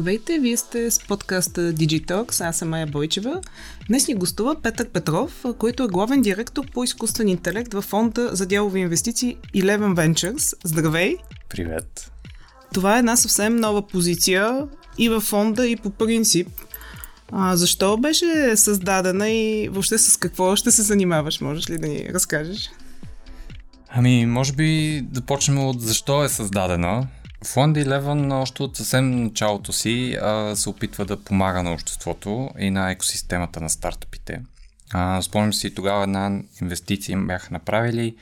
Здравейте, вие сте с подкаста Digitalks, аз съм Майя Бойчева. Днес ни гостува Петър Петров, който е главен директор по изкуствен интелект в фонда за дялови инвестиции Eleven Ventures. Здравей! Привет! Това е една съвсем нова позиция и в фонда, и по принцип. А, защо беше създадена и въобще с какво ще се занимаваш? Можеш ли да ни разкажеш? Ами, може би да почнем от защо е създадена. Fund Eleven още от съвсем началото си а, се опитва да помага на обществото и на екосистемата на стартъпите. А, спомням си тогава една инвестиция бяха направили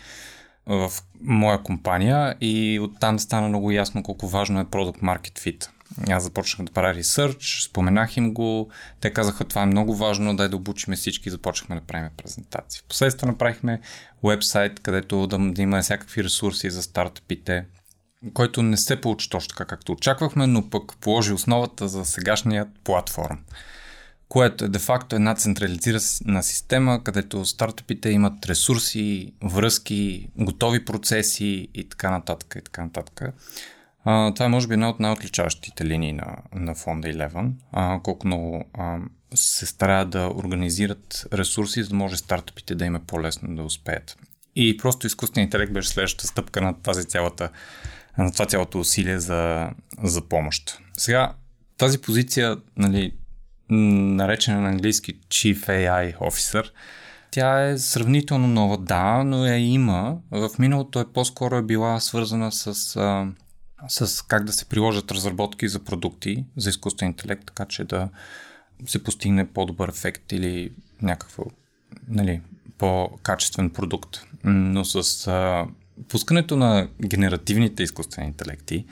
в моя компания и оттам стана много ясно колко важно е Product Market Fit. Аз започнах да правя ресърч, споменах им го, те казаха това е много важно, дай да обучиме всички, започнахме да правим презентации. Впоследствие направихме вебсайт, където да, да има всякакви ресурси за стартъпите, който не се получи точно така както очаквахме, но пък положи основата за сегашния платформ което е де-факто една централизирана система, където стартъпите имат ресурси, връзки, готови процеси и така нататък. И така нататък. А, това е може би една от най-отличаващите линии на, на фонда Eleven, а, колко много а, се стараят да организират ресурси, за да може стартъпите да им е по-лесно да успеят. И просто изкуственият интелект беше следващата стъпка на тази цялата на това цялото усилие за, за помощ. Сега, тази позиция, нали, наречена на английски Chief AI Officer, тя е сравнително нова, да, но я има. В миналото е по-скоро е била свързана с, с как да се приложат разработки за продукти за изкуствен интелект, така че да се постигне по-добър ефект или някакво нали, по-качествен продукт. Но с а, пускането на генеративните изкуствени интелекти,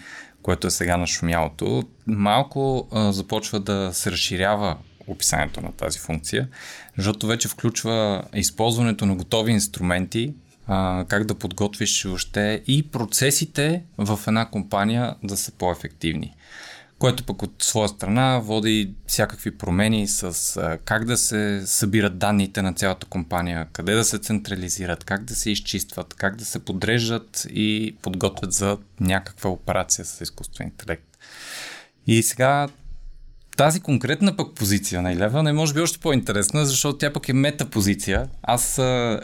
което е сега на шумялото, малко а, започва да се разширява описанието на тази функция, защото вече включва използването на готови инструменти, а, как да подготвиш още и процесите в една компания да са по-ефективни което пък от своя страна води всякакви промени с а, как да се събират данните на цялата компания, къде да се централизират, как да се изчистват, как да се подреждат и подготвят за някаква операция с изкуствен интелект. И сега тази конкретна пък позиция на Eleven е може би още по-интересна, защото тя пък е метапозиция. Аз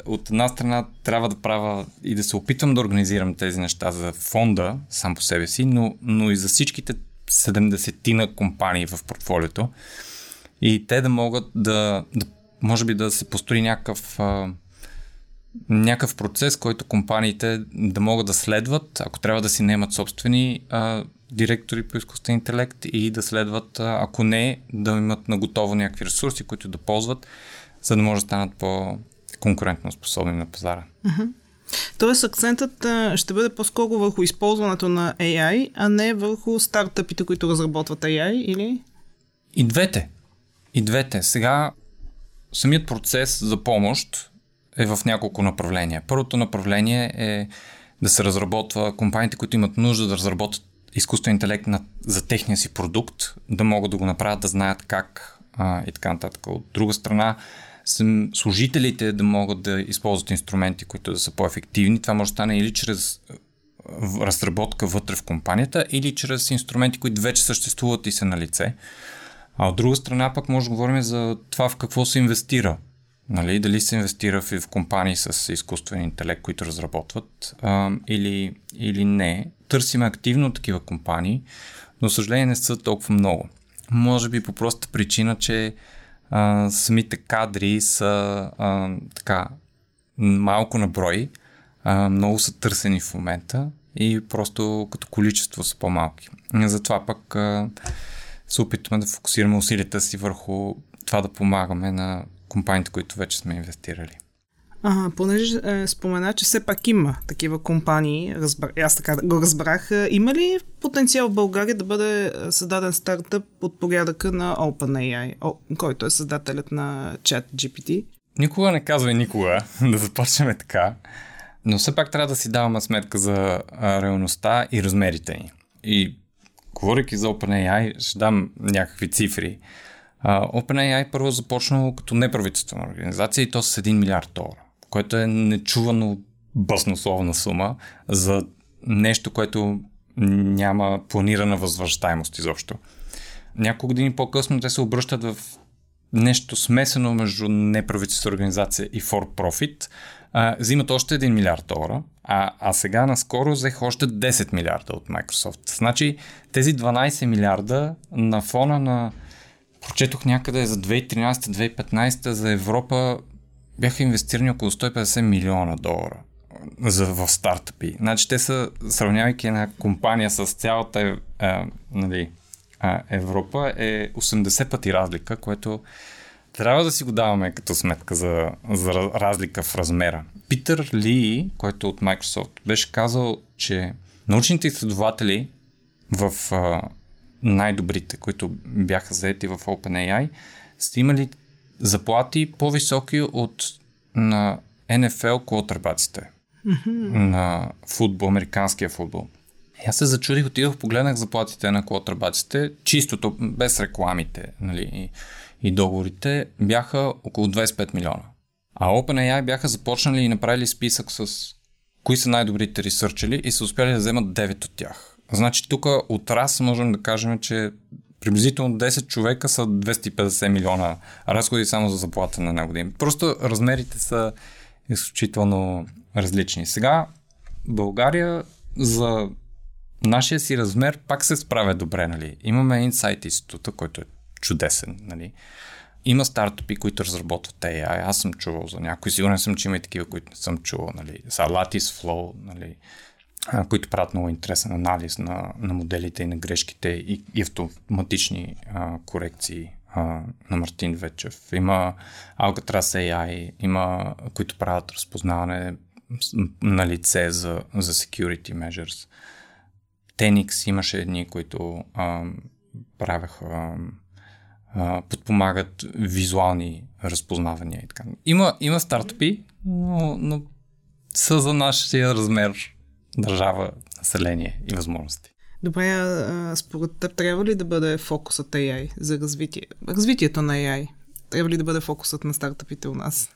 от една страна трябва да правя и да се опитвам да организирам тези неща за фонда сам по себе си, но, но и за всичките 70 компании в портфолиото и те да могат да, да може би да се построи някакъв а, някакъв процес, който компаниите да могат да следват, ако трябва да си наемат собствени а, директори по изкуствен интелект и да следват, а, ако не, да имат наготово някакви ресурси, които да ползват, за да може да станат по-конкурентно способни на пазара. Uh-huh. Тоест акцентът ще бъде по-скоро върху използването на AI, а не върху стартъпите, които разработват AI, или? И двете. И двете. Сега самият процес за помощ е в няколко направления. Първото направление е да се разработва компаниите, които имат нужда да разработят изкуствен интелект на, за техния си продукт, да могат да го направят, да знаят как а, и така нататък. От друга страна, служителите да могат да използват инструменти, които да са по-ефективни. Това може да стане или чрез разработка вътре в компанията, или чрез инструменти, които вече съществуват и са на лице. А от друга страна пък може да говорим за това в какво се инвестира. Нали? Дали се инвестира в, в компании с изкуствен интелект, които разработват, а, или, или не. Търсим активно такива компании, но съжаление не са толкова много. Може би по проста причина, че а, самите кадри са а, така малко на брой, а, много са търсени в момента и просто като количество са по-малки. Затова пък а, се опитваме да фокусираме усилията си върху това да помагаме на компаниите, които вече сме инвестирали. А, понеже е, спомена, че все пак има такива компании, разбра... аз така го разбрах, е, има ли потенциал в България да бъде е, създаден стартъп от порядъка на OpenAI, който е създателят на чат GPT? Никога не казвай никога, да започнем така, но все пак трябва да си даваме сметка за реалността и размерите ни. И говоряки за OpenAI, ще дам някакви цифри. Uh, OpenAI първо започнало като неправителствена организация и то с 1 милиард долара което е нечувано баснословна сума за нещо, което няма планирана възвръщаемост изобщо. Няколко години по-късно те се обръщат в нещо смесено между неправителствена организация и for profit, а, взимат още 1 милиард долара, а, а сега наскоро взех още 10 милиарда от Microsoft. Значи тези 12 милиарда на фона на прочетох някъде за 2013-2015 за Европа бяха инвестирани около 150 милиона долара за, в стартъпи. Значи те са, сравнявайки една компания с цялата е, нали, е, Европа, е 80 пъти разлика, което трябва да си го даваме като сметка за, за разлика в размера. Питър Ли, който е от Microsoft, беше казал, че научните изследователи в а, най-добрите, които бяха заети в OpenAI, са имали заплати по-високи от на NFL квотербаците mm-hmm. на футбол, американския футбол. Аз се зачудих, отидох, погледнах заплатите на квотербаците, чистото, без рекламите нали, и, и договорите, бяха около 25 милиона. А OpenAI бяха започнали и направили списък с кои са най-добрите ресърчели и са успяли да вземат 9 от тях. Значи тук от раз можем да кажем, че приблизително 10 човека са 250 милиона разходи само за заплата на една година. Просто размерите са изключително различни. Сега България за нашия си размер пак се справя добре, нали? Имаме Insight института, който е чудесен, нали? Има стартъпи, които разработват AI. Аз съм чувал за някои. Сигурен съм, че има и такива, които не съм чувал. Нали? Lattice Flow, нали? Които правят много интересен анализ на, на моделите и на грешките и, и автоматични а, корекции а, на Мартин Вечев. Има Alcatraz AI, има, които правят разпознаване на лице за, за security measures. Tenix имаше едни, които а, правеха а, подпомагат визуални разпознавания и така. Има, има стартъпи, но, но са за нашия размер държава, население и възможности. Добре, а, според теб трябва ли да бъде фокусът AI за развитие? развитието на AI? Трябва ли да бъде фокусът на стартъпите у нас?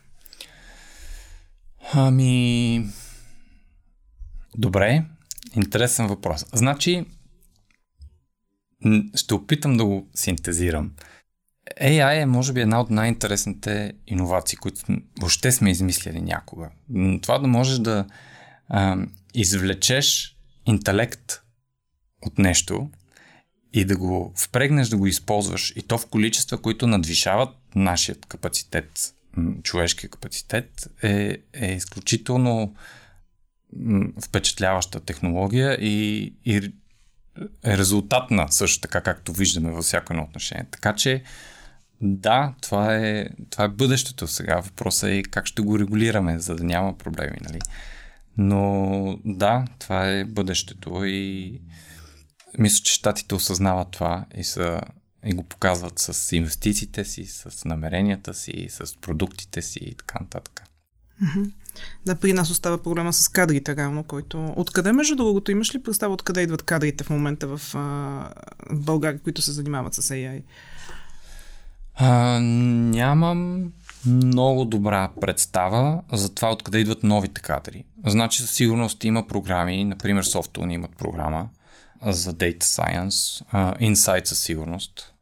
Ами... Добре, интересен въпрос. Значи, ще опитам да го синтезирам. AI е, може би, една от най-интересните иновации, които въобще сме измислили някога. Това да можеш да а, извлечеш интелект от нещо и да го впрегнеш да го използваш и то в количества, които надвишават нашият капацитет, човешкия капацитет, е, е изключително впечатляваща технология и, и е резултатна също така, както виждаме във всяко едно отношение. Така че да, това е, това е бъдещето сега. Въпросът е как ще го регулираме, за да няма проблеми. Нали? Но да, това е бъдещето и мисля, че щатите осъзнават това и, са, и го показват с инвестициите си, с намеренията си, с продуктите си и така нататък. Да, при нас остава проблема с кадрите, реално, който... Откъде, между другото, имаш ли представа откъде идват кадрите в момента в, а, в България, които се занимават с AI? А, нямам много добра представа за това откъде идват новите кадри. Значи със сигурност има програми, например Software имат програма за Data Science, uh, Insight със сигурност,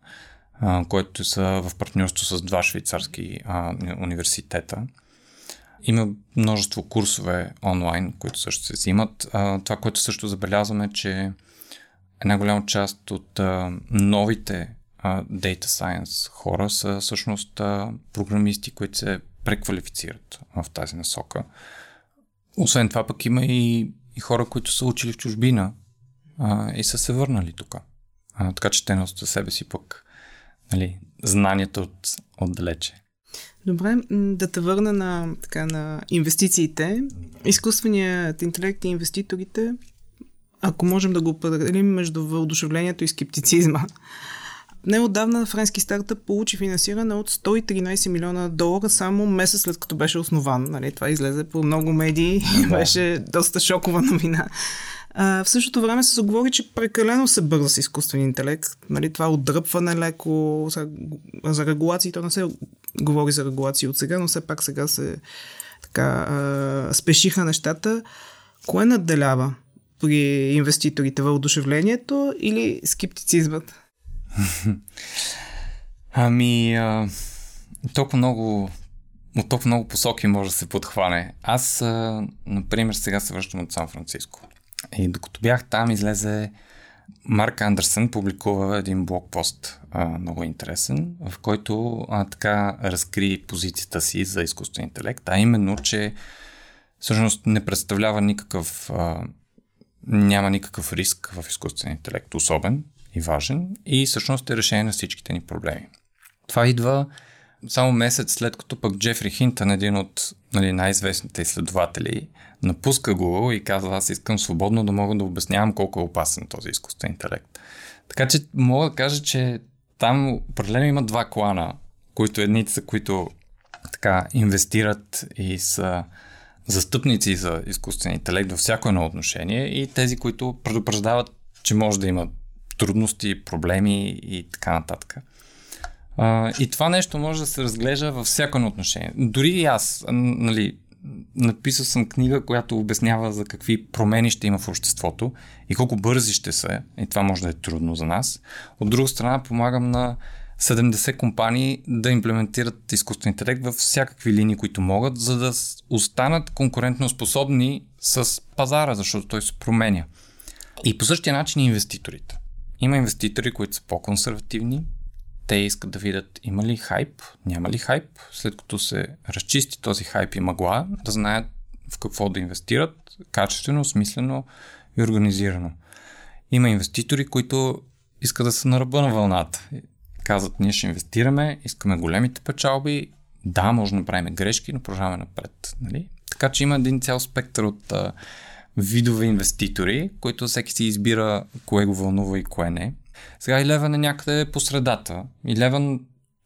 uh, които са в партньорство с два швейцарски uh, университета. Има множество курсове онлайн, които също се взимат. Uh, това, което също забелязваме, че една голяма част от uh, новите data science хора са всъщност програмисти, които се преквалифицират в тази насока. Освен това пък има и, и хора, които са учили в чужбина а, и са се върнали тук. А, така че те носят със себе си пък нали, знанията от, отдалече. Добре, да те върна на, така, на инвестициите. Изкуственият интелект и инвеститорите, ако можем да го определим между въодушевлението и скептицизма, Неотдавна френски стартъп получи финансиране от 113 милиона долара само месец след като беше основан. Нали, това излезе по много медии и беше доста шокова новина. А, в същото време се заговори, че прекалено се бърза с изкуствен интелект. Нали, това отдръпване леко за, за регулации. То не се говори за регулации от сега, но все пак сега се така, а, спешиха нещата. Кое надделява при инвеститорите? Въодушевлението или скептицизмът? ами, а, толкова много от толкова много посоки може да се подхване. Аз, а, например, сега се връщам от Сан Франциско. И докато бях там, излезе Марк Андерсън публикува един блокпост, а, много интересен, в който а, така разкри позицията си за изкуствен интелект, а именно, че всъщност не представлява никакъв, а, няма никакъв риск в изкуствен интелект, особен и важен, и всъщност е решение на всичките ни проблеми. Това идва само месец след като пък Джефри Хинтън, един от нали, най-известните изследователи, напуска го и казва, аз искам свободно да мога да обяснявам колко е опасен този изкуствен интелект. Така че мога да кажа, че там определено има два клана, които едните са, които така инвестират и са застъпници за изкуствен интелект във всяко едно отношение и тези, които предупреждават, че може да има трудности, проблеми и така нататък. А, и това нещо може да се разглежда във всяко едно отношение. Дори и аз, нали, написал съм книга, която обяснява за какви промени ще има в обществото и колко бързи ще са. И това може да е трудно за нас. От друга страна, помагам на 70 компании да имплементират изкуствен интелект във всякакви линии, които могат, за да останат конкурентно способни с пазара, защото той се променя. И по същия начин и инвеститорите. Има инвеститори, които са по-консервативни, те искат да видят има ли хайп, няма ли хайп, след като се разчисти този хайп и мъгла, да знаят в какво да инвестират, качествено, смислено и организирано. Има инвеститори, които искат да са на ръба на вълната. Казват, ние ще инвестираме, искаме големите печалби, да, може да направим грешки, но продължаваме напред. Нали? Така че има един цял спектър от видове инвеститори, които всеки си избира кое го вълнува и кое не. Сега Eleven е някъде по средата. Eleven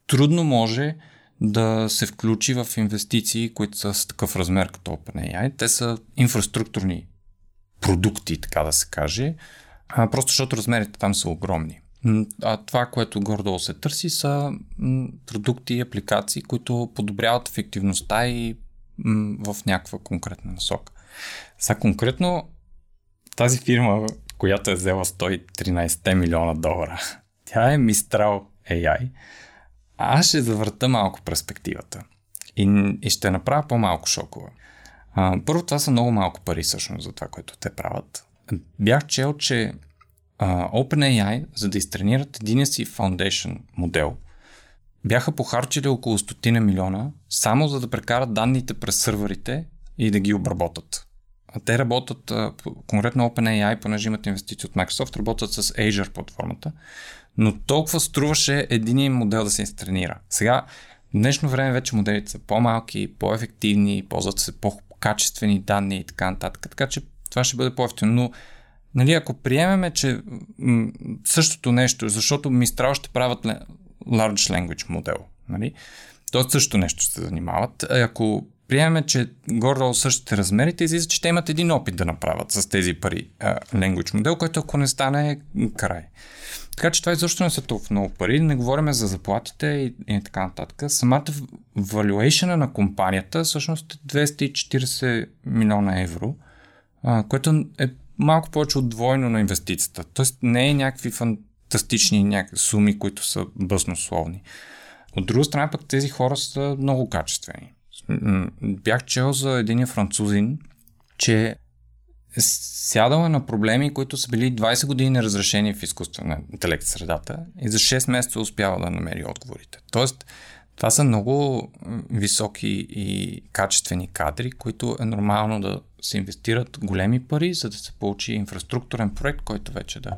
трудно може да се включи в инвестиции, които са с такъв размер като OpenAI. Те са инфраструктурни продукти, така да се каже, а, просто защото размерите там са огромни. А това, което гордо се търси, са продукти и апликации, които подобряват ефективността и в някаква конкретна насока. Сега конкретно тази фирма, която е взела 113 милиона долара. Тя е Mistral AI. Аз ще завърта малко перспективата и, и ще направя по-малко шокова. А, първо, това са много малко пари всъщност за това, което те правят. Бях чел, че а, OpenAI, за да изтренират един си Foundation модел, бяха похарчили около 100 милиона, само за да прекарат данните през сървърите и да ги обработат. Те работят, конкретно OpenAI, понеже имат инвестиции от Microsoft, работят с Azure платформата, но толкова струваше един модел да се инстренира. Сега, в днешно време вече моделите са по-малки, по-ефективни, ползват се по-качествени данни и така нататък, така че това ще бъде по-ефтино. Но нали, ако приемеме, че м- същото нещо, защото Mistral ще правят Large Language модел, нали, то също нещо ще се занимават. Ако приемем, че горе същите размерите, излиза, че те имат един опит да направят с тези пари uh, language модел, който ако не стане край. Така че това изобщо не са толкова много пари. Не говорим за заплатите и, и така нататък. Самата valuation на компанията всъщност е 240 милиона евро, а, което е малко повече от двойно на инвестицията. Тоест не е някакви фантастични някакви суми, които са бъснословни. От друга страна пък тези хора са много качествени бях чел за един французин, че сядал е на проблеми, които са били 20 години неразрешени в изкуствена интелект средата и за 6 месеца успява да намери отговорите. Тоест, това са много високи и качествени кадри, които е нормално да се инвестират големи пари, за да се получи инфраструктурен проект, който вече да...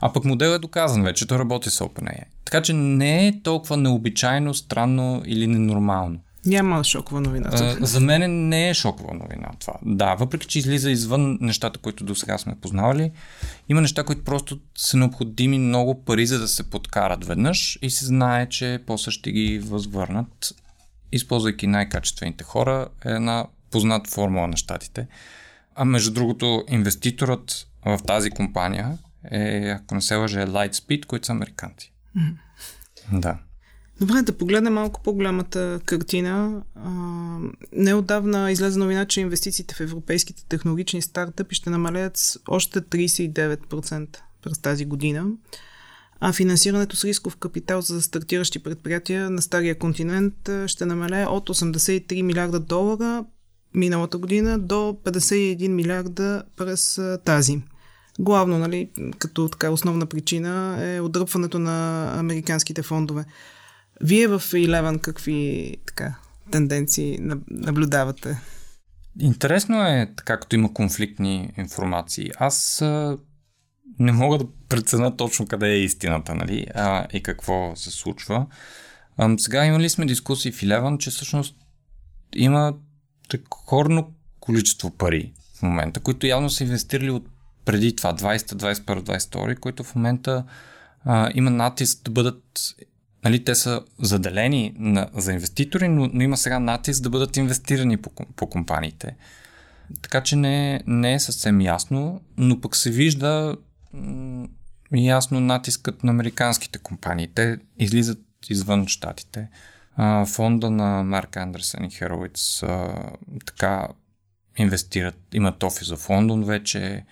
А пък модел е доказан вече, той работи с OpenAI. Така че не е толкова необичайно, странно или ненормално. Няма шокова новина. А, за мен не е шокова новина това. Да, въпреки че излиза извън нещата, които до сега сме познавали, има неща, които просто са необходими много пари, за да се подкарат веднъж и се знае, че после ще ги възвърнат, използвайки най-качествените хора. Е една познат формула на щатите. А между другото, инвеститорът в тази компания е, ако не се лъже, Lightspeed, които са американци. Mm. Да. Добре, да погледнем малко по-голямата картина. А, неодавна излезе новина, че инвестициите в европейските технологични стартъпи ще намалят с още 39% през тази година. а финансирането с рисков капитал за стартиращи предприятия на Стария континент ще намалее от 83 милиарда долара миналата година до 51 милиарда през тази. Главно, нали, като така основна причина е отдръпването на американските фондове. Вие в Eleven какви така, тенденции наблюдавате? Интересно е, така като има конфликтни информации. Аз а, не мога да преценя точно къде е истината, нали, а, и какво се случва. А, сега имали сме дискусии в Eleven, че всъщност има рекордно количество пари в момента, които явно са инвестирали от преди това, 20, 21, 22, които в момента а, има натиск да бъдат Нали, те са заделени на, за инвеститори, но, но има сега натиск да бъдат инвестирани по, по компаниите. Така че не, не е съвсем ясно, но пък се вижда м- ясно натискът на американските компании. Те излизат извън щатите. А, фонда на Марк Андерсен и Херовиц така инвестират, имат офис в Лондон вече,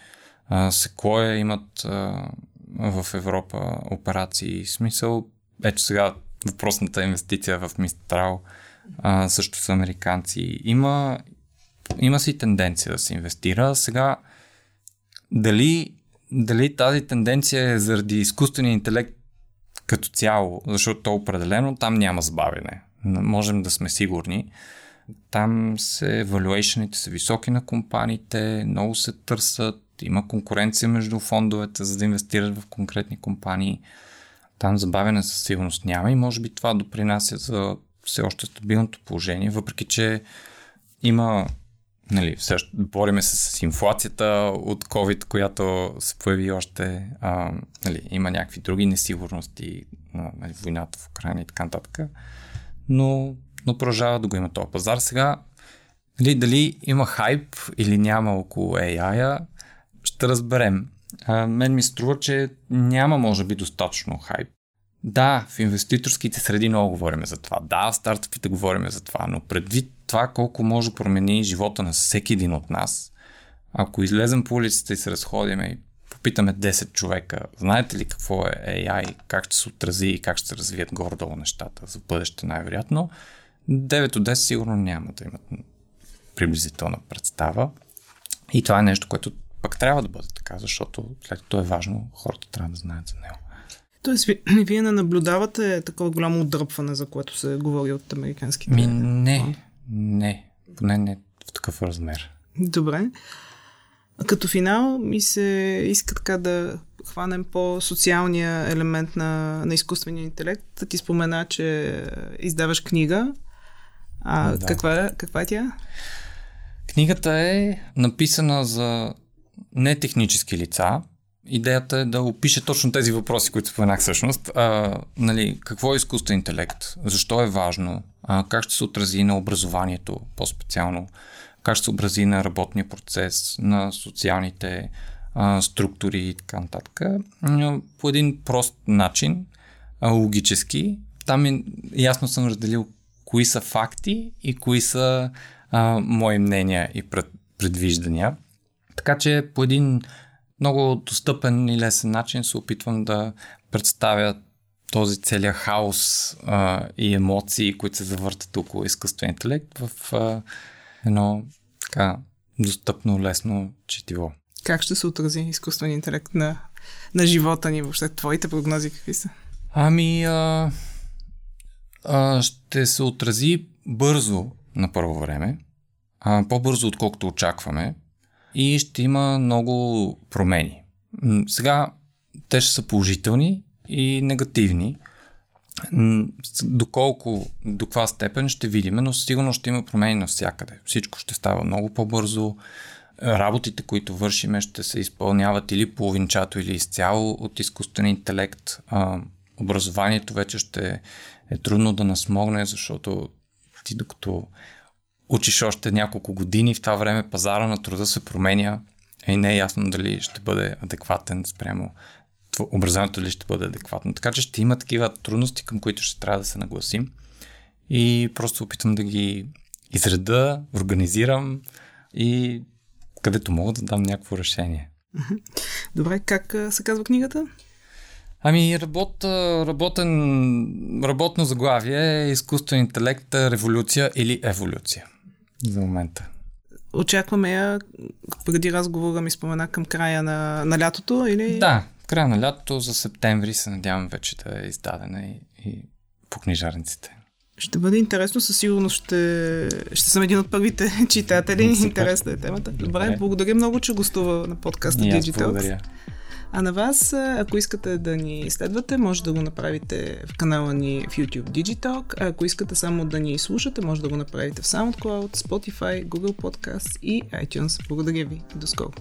Секоя имат а, в Европа операции. Смисъл, ето сега въпросната инвестиция в Мистрал също са американци. Има, има си тенденция да се инвестира. Сега, дали, дали тази тенденция е заради изкуствения интелект като цяло, защото то определено там няма забавяне. Можем да сме сигурни. Там се valuation са високи на компаниите, много се търсят, има конкуренция между фондовете, за да инвестират в конкретни компании. Там забавяне със сигурност няма и може би това допринася за все още стабилното положение, въпреки че има нали, също, бориме се с инфлацията от COVID, която се появи още, а, нали, има някакви други несигурности, нали, войната в Украина и така нататък, но, но продължава да го има този пазар. Сега, нали, дали има хайп или няма около AI, ще разберем. А, мен ми струва, че няма, може би, достатъчно хайп. Да, в инвеститорските среди много говорим за това. Да, стартъпите говорим за това, но предвид това колко може да промени живота на всеки един от нас, ако излезем по улицата и се разходиме и попитаме 10 човека, знаете ли какво е AI, как ще се отрази и как ще се развият горе-долу нещата за бъдеще най-вероятно, 9 от 10 сигурно няма да имат приблизителна представа. И това е нещо, което пък трябва да бъде така, защото след като е важно, хората трябва да знаят за него. Тоест, вие не наблюдавате такова голямо отдръпване, за което се говори от американските? Ми, не, не, поне не в такъв размер. Добре. Като финал ми се иска така да хванем по социалния елемент на, на изкуствения интелект. Ти спомена, че издаваш книга. А да. каква, каква е тя? Книгата е написана за нетехнически лица. Идеята е да опише точно тези въпроси, които споменах всъщност. А, нали, какво е изкуствен интелект? Защо е важно? А, как ще се отрази на образованието по-специално? Как ще се отрази на работния процес, на социалните а, структури и така нататък? По един прост начин, а, логически. Там е, ясно съм разделил кои са факти и кои са а, мои мнения и пред, предвиждания. Така че по един много достъпен и лесен начин се опитвам да представя този целият хаос а, и емоции, които се завъртат около изкуствен интелект в а, едно така достъпно, лесно четиво. Как ще се отрази изкуствен интелект на, на живота ни въобще? Твоите прогнози какви са? Ами, а, а, ще се отрази бързо на първо време, а, по-бързо отколкото очакваме, и ще има много промени. Сега те ще са положителни и негативни. Доколко, до каква степен ще видим, но сигурно ще има промени навсякъде. Всичко ще става много по-бързо. Работите, които вършиме, ще се изпълняват или половинчато, или изцяло от изкуствен интелект. Образованието вече ще е трудно да насмогне, защото ти докато учиш още няколко години, в това време пазара на труда се променя и не е ясно дали ще бъде адекватен спрямо образованието ли ще бъде адекватно. Така че ще има такива трудности, към които ще трябва да се нагласим и просто опитам да ги изреда, организирам и където мога да дам някакво решение. Добре, как се казва книгата? Ами, работ, работен, работно заглавие е изкуствен интелект, революция или еволюция за момента. Очакваме я, преди разговора ми спомена към края на, на лятото или? Да, края на лятото за септември се надявам вече да е издадена и, и по книжарниците. Ще бъде интересно, със сигурност ще, ще съм един от първите читатели. Интересна е темата. Добре, благодаря много, че гостува на подкаста Digital. Благодаря. А на вас, ако искате да ни следвате, може да го направите в канала ни в YouTube Digitalk, а ако искате само да ни слушате, може да го направите в SoundCloud, Spotify, Google Podcast и iTunes. Благодаря ви. До скоро!